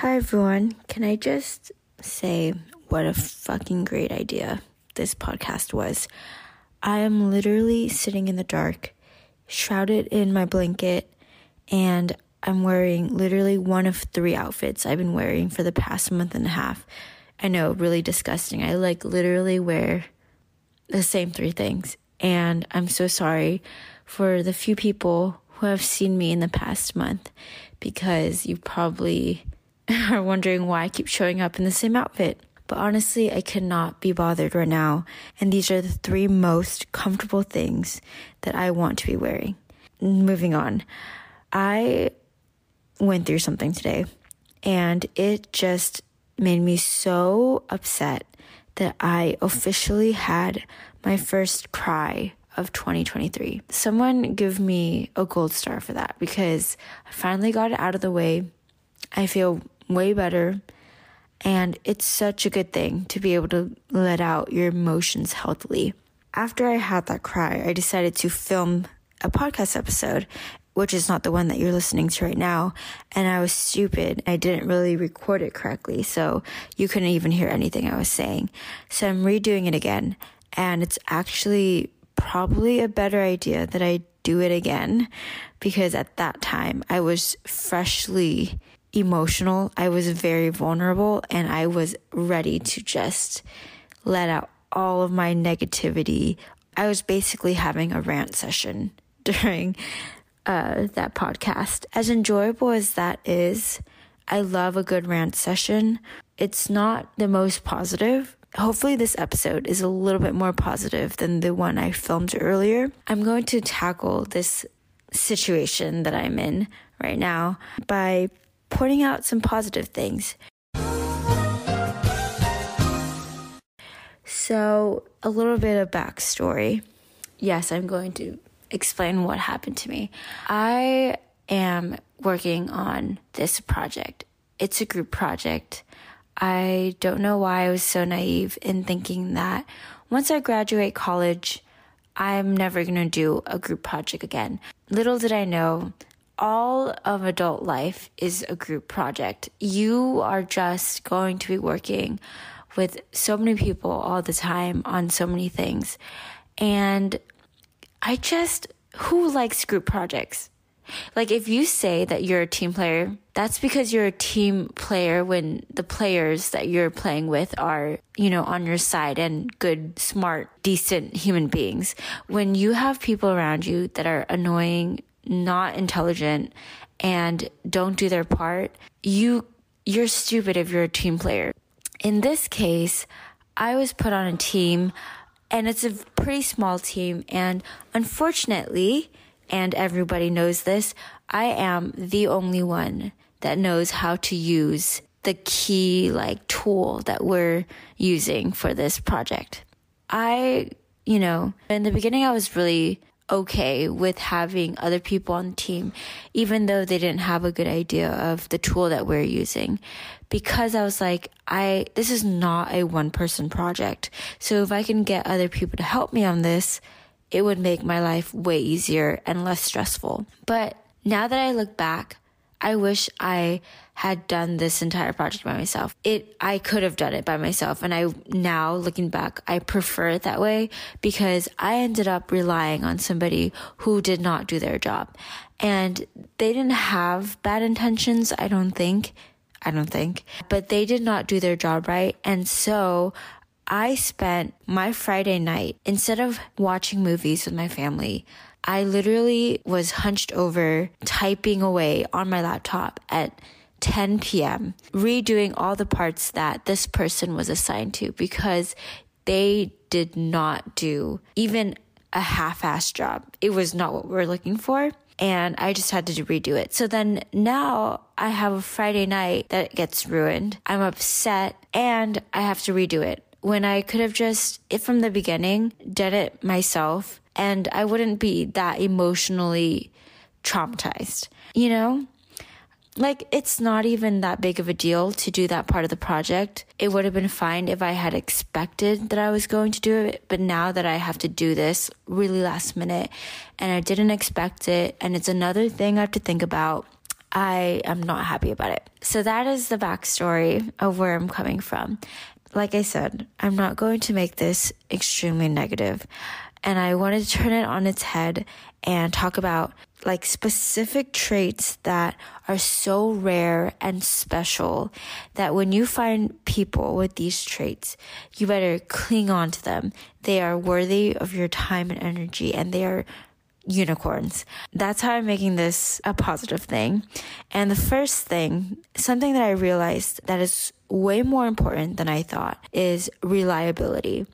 Hi everyone. Can I just say what a fucking great idea this podcast was? I am literally sitting in the dark, shrouded in my blanket, and I'm wearing literally one of three outfits I've been wearing for the past month and a half. I know, really disgusting. I like literally wear the same three things. And I'm so sorry for the few people who have seen me in the past month because you probably are wondering why I keep showing up in the same outfit. But honestly, I cannot be bothered right now. And these are the three most comfortable things that I want to be wearing. Moving on. I went through something today and it just made me so upset that I officially had my first cry of 2023. Someone give me a gold star for that because I finally got it out of the way. I feel way better. And it's such a good thing to be able to let out your emotions healthily. After I had that cry, I decided to film a podcast episode, which is not the one that you're listening to right now. And I was stupid. I didn't really record it correctly. So you couldn't even hear anything I was saying. So I'm redoing it again. And it's actually probably a better idea that I do it again because at that time I was freshly emotional. I was very vulnerable and I was ready to just let out all of my negativity. I was basically having a rant session during uh, that podcast. As enjoyable as that is, I love a good rant session. It's not the most positive. Hopefully, this episode is a little bit more positive than the one I filmed earlier. I'm going to tackle this situation that I'm in right now by pointing out some positive things. So, a little bit of backstory. Yes, I'm going to explain what happened to me. I am working on this project. It's a group project. I don't know why I was so naive in thinking that once I graduate college, I'm never going to do a group project again. Little did I know all of adult life is a group project. You are just going to be working with so many people all the time on so many things. And I just, who likes group projects? Like, if you say that you're a team player, that's because you're a team player when the players that you're playing with are, you know, on your side and good, smart, decent human beings. When you have people around you that are annoying, not intelligent and don't do their part, you you're stupid if you're a team player. In this case, I was put on a team and it's a pretty small team and unfortunately, and everybody knows this, I am the only one that knows how to use the key like tool that we're using for this project. I, you know, in the beginning I was really okay with having other people on the team, even though they didn't have a good idea of the tool that we're using. Because I was like, I, this is not a one person project. So if I can get other people to help me on this, it would make my life way easier and less stressful. But now that I look back, I wish I had done this entire project by myself. It, I could have done it by myself. And I, now looking back, I prefer it that way because I ended up relying on somebody who did not do their job. And they didn't have bad intentions, I don't think. I don't think. But they did not do their job right. And so I spent my Friday night, instead of watching movies with my family, I literally was hunched over, typing away on my laptop at 10 p.m., redoing all the parts that this person was assigned to because they did not do even a half assed job. It was not what we are looking for. And I just had to redo it. So then now I have a Friday night that gets ruined. I'm upset and I have to redo it when I could have just, if from the beginning, done it myself and I wouldn't be that emotionally traumatized, you know? Like, it's not even that big of a deal to do that part of the project. It would have been fine if I had expected that I was going to do it, but now that I have to do this really last minute and I didn't expect it, and it's another thing I have to think about, I am not happy about it. So that is the backstory of where I'm coming from. Like I said, I'm not going to make this extremely negative, and I wanted to turn it on its head and talk about like specific traits that are so rare and special that when you find people with these traits, you better cling on to them. They are worthy of your time and energy and they are unicorns. That's how I'm making this a positive thing. And the first thing, something that I realized that is way more important than I thought is reliability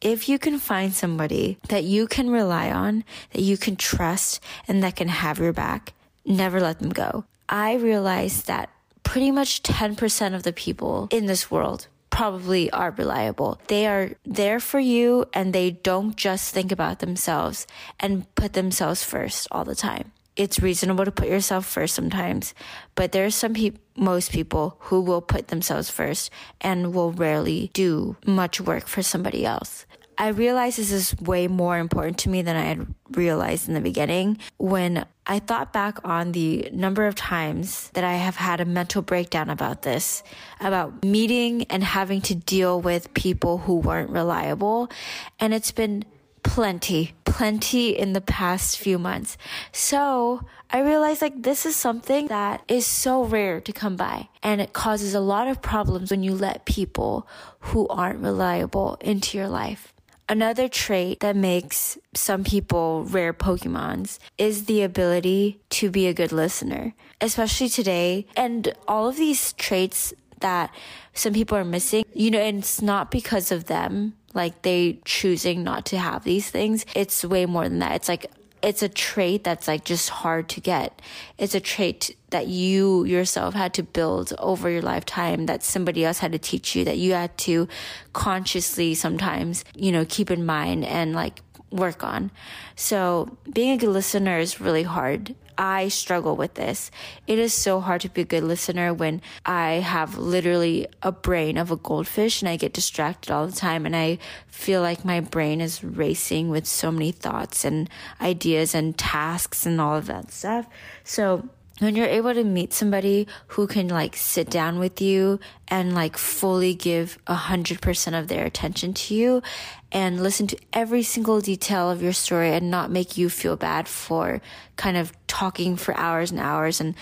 if you can find somebody that you can rely on, that you can trust, and that can have your back, never let them go. I realized that pretty much 10% of the people in this world probably are reliable. They are there for you and they don't just think about themselves and put themselves first all the time. It's reasonable to put yourself first sometimes, but there are some people, most people who will put themselves first and will rarely do much work for somebody else. I realized this is way more important to me than I had realized in the beginning. When I thought back on the number of times that I have had a mental breakdown about this, about meeting and having to deal with people who weren't reliable. And it's been plenty, plenty in the past few months. So I realized like this is something that is so rare to come by and it causes a lot of problems when you let people who aren't reliable into your life. Another trait that makes some people rare Pokemons is the ability to be a good listener, especially today. And all of these traits that some people are missing, you know, and it's not because of them, like they choosing not to have these things. It's way more than that. It's like it's a trait that's like just hard to get. It's a trait that you yourself had to build over your lifetime that somebody else had to teach you that you had to consciously sometimes, you know, keep in mind and like work on. So being a good listener is really hard. I struggle with this. It is so hard to be a good listener when I have literally a brain of a goldfish and I get distracted all the time and I feel like my brain is racing with so many thoughts and ideas and tasks and all of that stuff. So when you're able to meet somebody who can like sit down with you and like fully give a hundred percent of their attention to you and listen to every single detail of your story and not make you feel bad for kind of talking for hours and hours and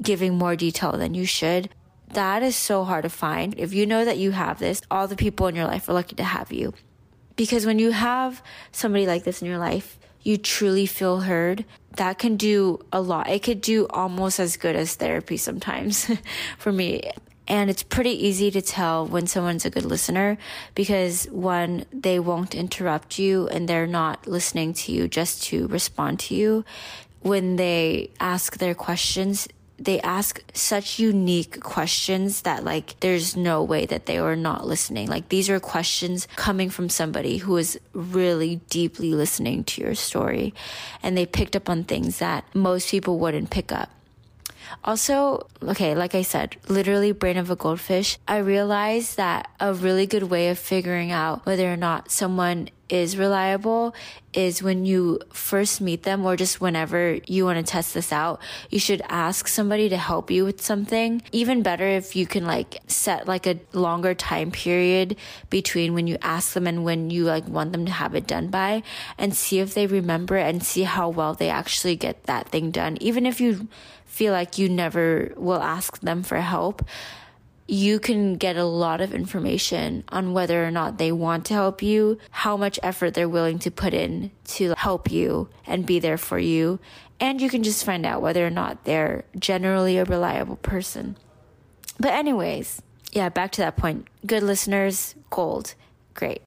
giving more detail than you should. That is so hard to find. If you know that you have this, all the people in your life are lucky to have you. Because when you have somebody like this in your life, you truly feel heard, that can do a lot. It could do almost as good as therapy sometimes for me. And it's pretty easy to tell when someone's a good listener because one, they won't interrupt you and they're not listening to you just to respond to you. When they ask their questions, they ask such unique questions that like there's no way that they were not listening. Like these are questions coming from somebody who is really deeply listening to your story and they picked up on things that most people wouldn't pick up. Also, okay, like I said, literally brain of a goldfish. I realized that a really good way of figuring out whether or not someone is reliable is when you first meet them or just whenever you want to test this out, you should ask somebody to help you with something. Even better if you can like set like a longer time period between when you ask them and when you like want them to have it done by and see if they remember and see how well they actually get that thing done. Even if you feel like you never will ask them for help, you can get a lot of information on whether or not they want to help you, how much effort they're willing to put in to help you and be there for you. And you can just find out whether or not they're generally a reliable person. But, anyways, yeah, back to that point. Good listeners, gold. Great.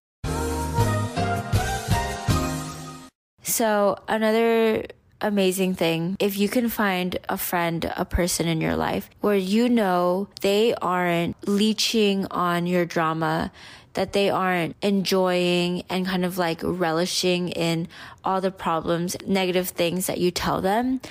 So, another amazing thing if you can find a friend, a person in your life where you know they aren't leeching on your drama, that they aren't enjoying and kind of like relishing in all the problems, negative things that you tell them.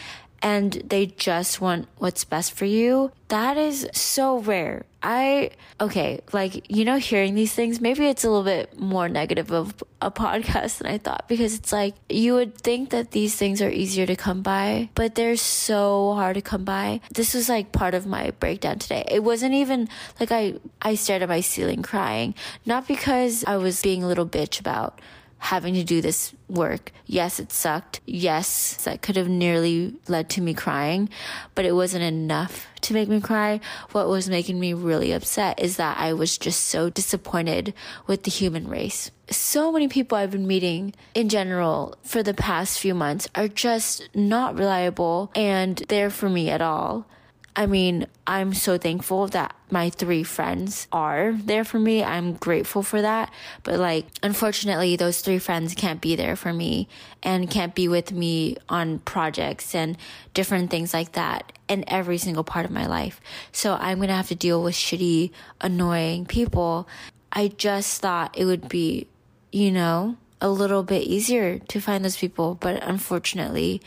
And they just want what's best for you, that is so rare. I, okay, like, you know, hearing these things, maybe it's a little bit more negative of a podcast than I thought because it's like you would think that these things are easier to come by, but they're so hard to come by. This was like part of my breakdown today. It wasn't even like I, I stared at my ceiling crying, not because I was being a little bitch about having to do this work. Yes, it sucked. Yes, that could have nearly led to me crying, but it wasn't enough to make me cry. What was making me really upset is that I was just so disappointed with the human race. So many people I've been meeting in general for the past few months are just not reliable and there for me at all. I mean, I'm so thankful that my three friends are there for me. I'm grateful for that. But like, unfortunately, those three friends can't be there for me and can't be with me on projects and different things like that in every single part of my life. So I'm going to have to deal with shitty, annoying people. I just thought it would be, you know, a little bit easier to find those people. But unfortunately,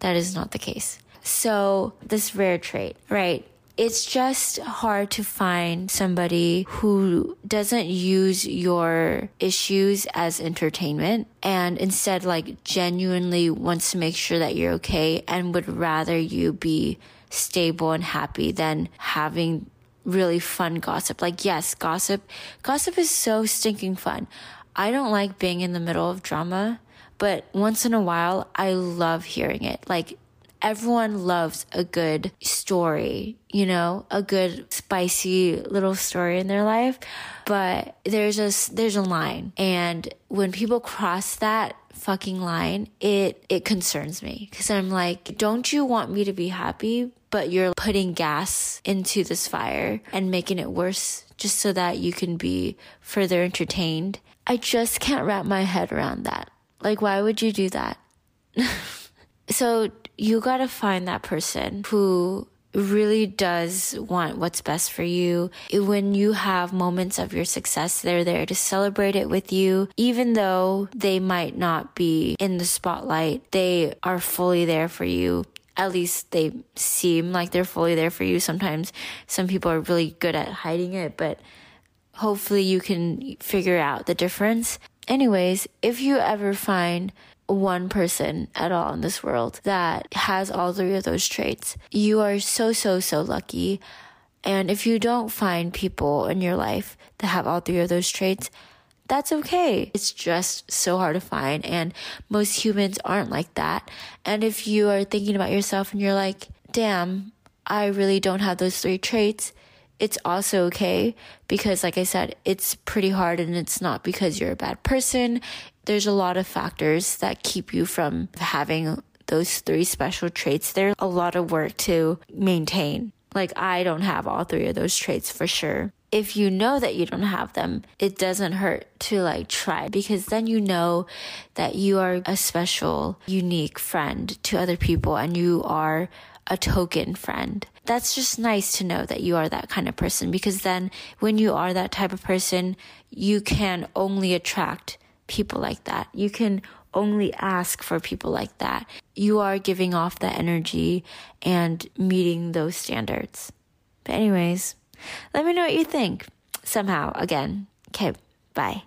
that is not the case. So this rare trait, right? It's just hard to find somebody who doesn't use your issues as entertainment and instead like genuinely wants to make sure that you're okay and would rather you be stable and happy than having really fun gossip. Like, yes, gossip, gossip is so stinking fun. I don't like being in the middle of drama, but once in a while, I love hearing it. Like, everyone loves a good story, you know, a good spicy little story in their life. But there's a, there's a line. And when people cross that fucking line, it, it concerns me. Cause I'm like, don't you want me to be happy? But you're putting gas into this fire and making it worse just so that you can be further entertained. I just can't wrap my head around that. Like, why would you do that? so you got to find that person who really does want what's best for you. When you have moments of your success, they're there to celebrate it with you. Even though they might not be in the spotlight, they are fully there for you. At least they seem like they're fully there for you. Sometimes some people are really good at hiding it, but hopefully you can figure out the difference. Anyways, if you ever find one person at all in this world that has all three of those traits. You are so, so, so lucky. And if you don't find people in your life that have all three of those traits, that's okay. It's just so hard to find. And most humans aren't like that. And if you are thinking about yourself and you're like, damn, I really don't have those three traits, it's also okay because, like I said, it's pretty hard and it's not because you're a bad person there's a lot of factors that keep you from having those three special traits. There's a lot of work to maintain. Like, I don't have all three of those traits for sure. If you know that you don't have them, it doesn't hurt to like try because then you know that you are a special, unique friend to other people and you are a token friend. That's just nice to know that you are that kind of person because then when you are that type of person, you can only attract people like that. You can only ask for people like that. You are giving off that energy and meeting those standards. But, anyways, let me know what you think somehow again. Okay, bye.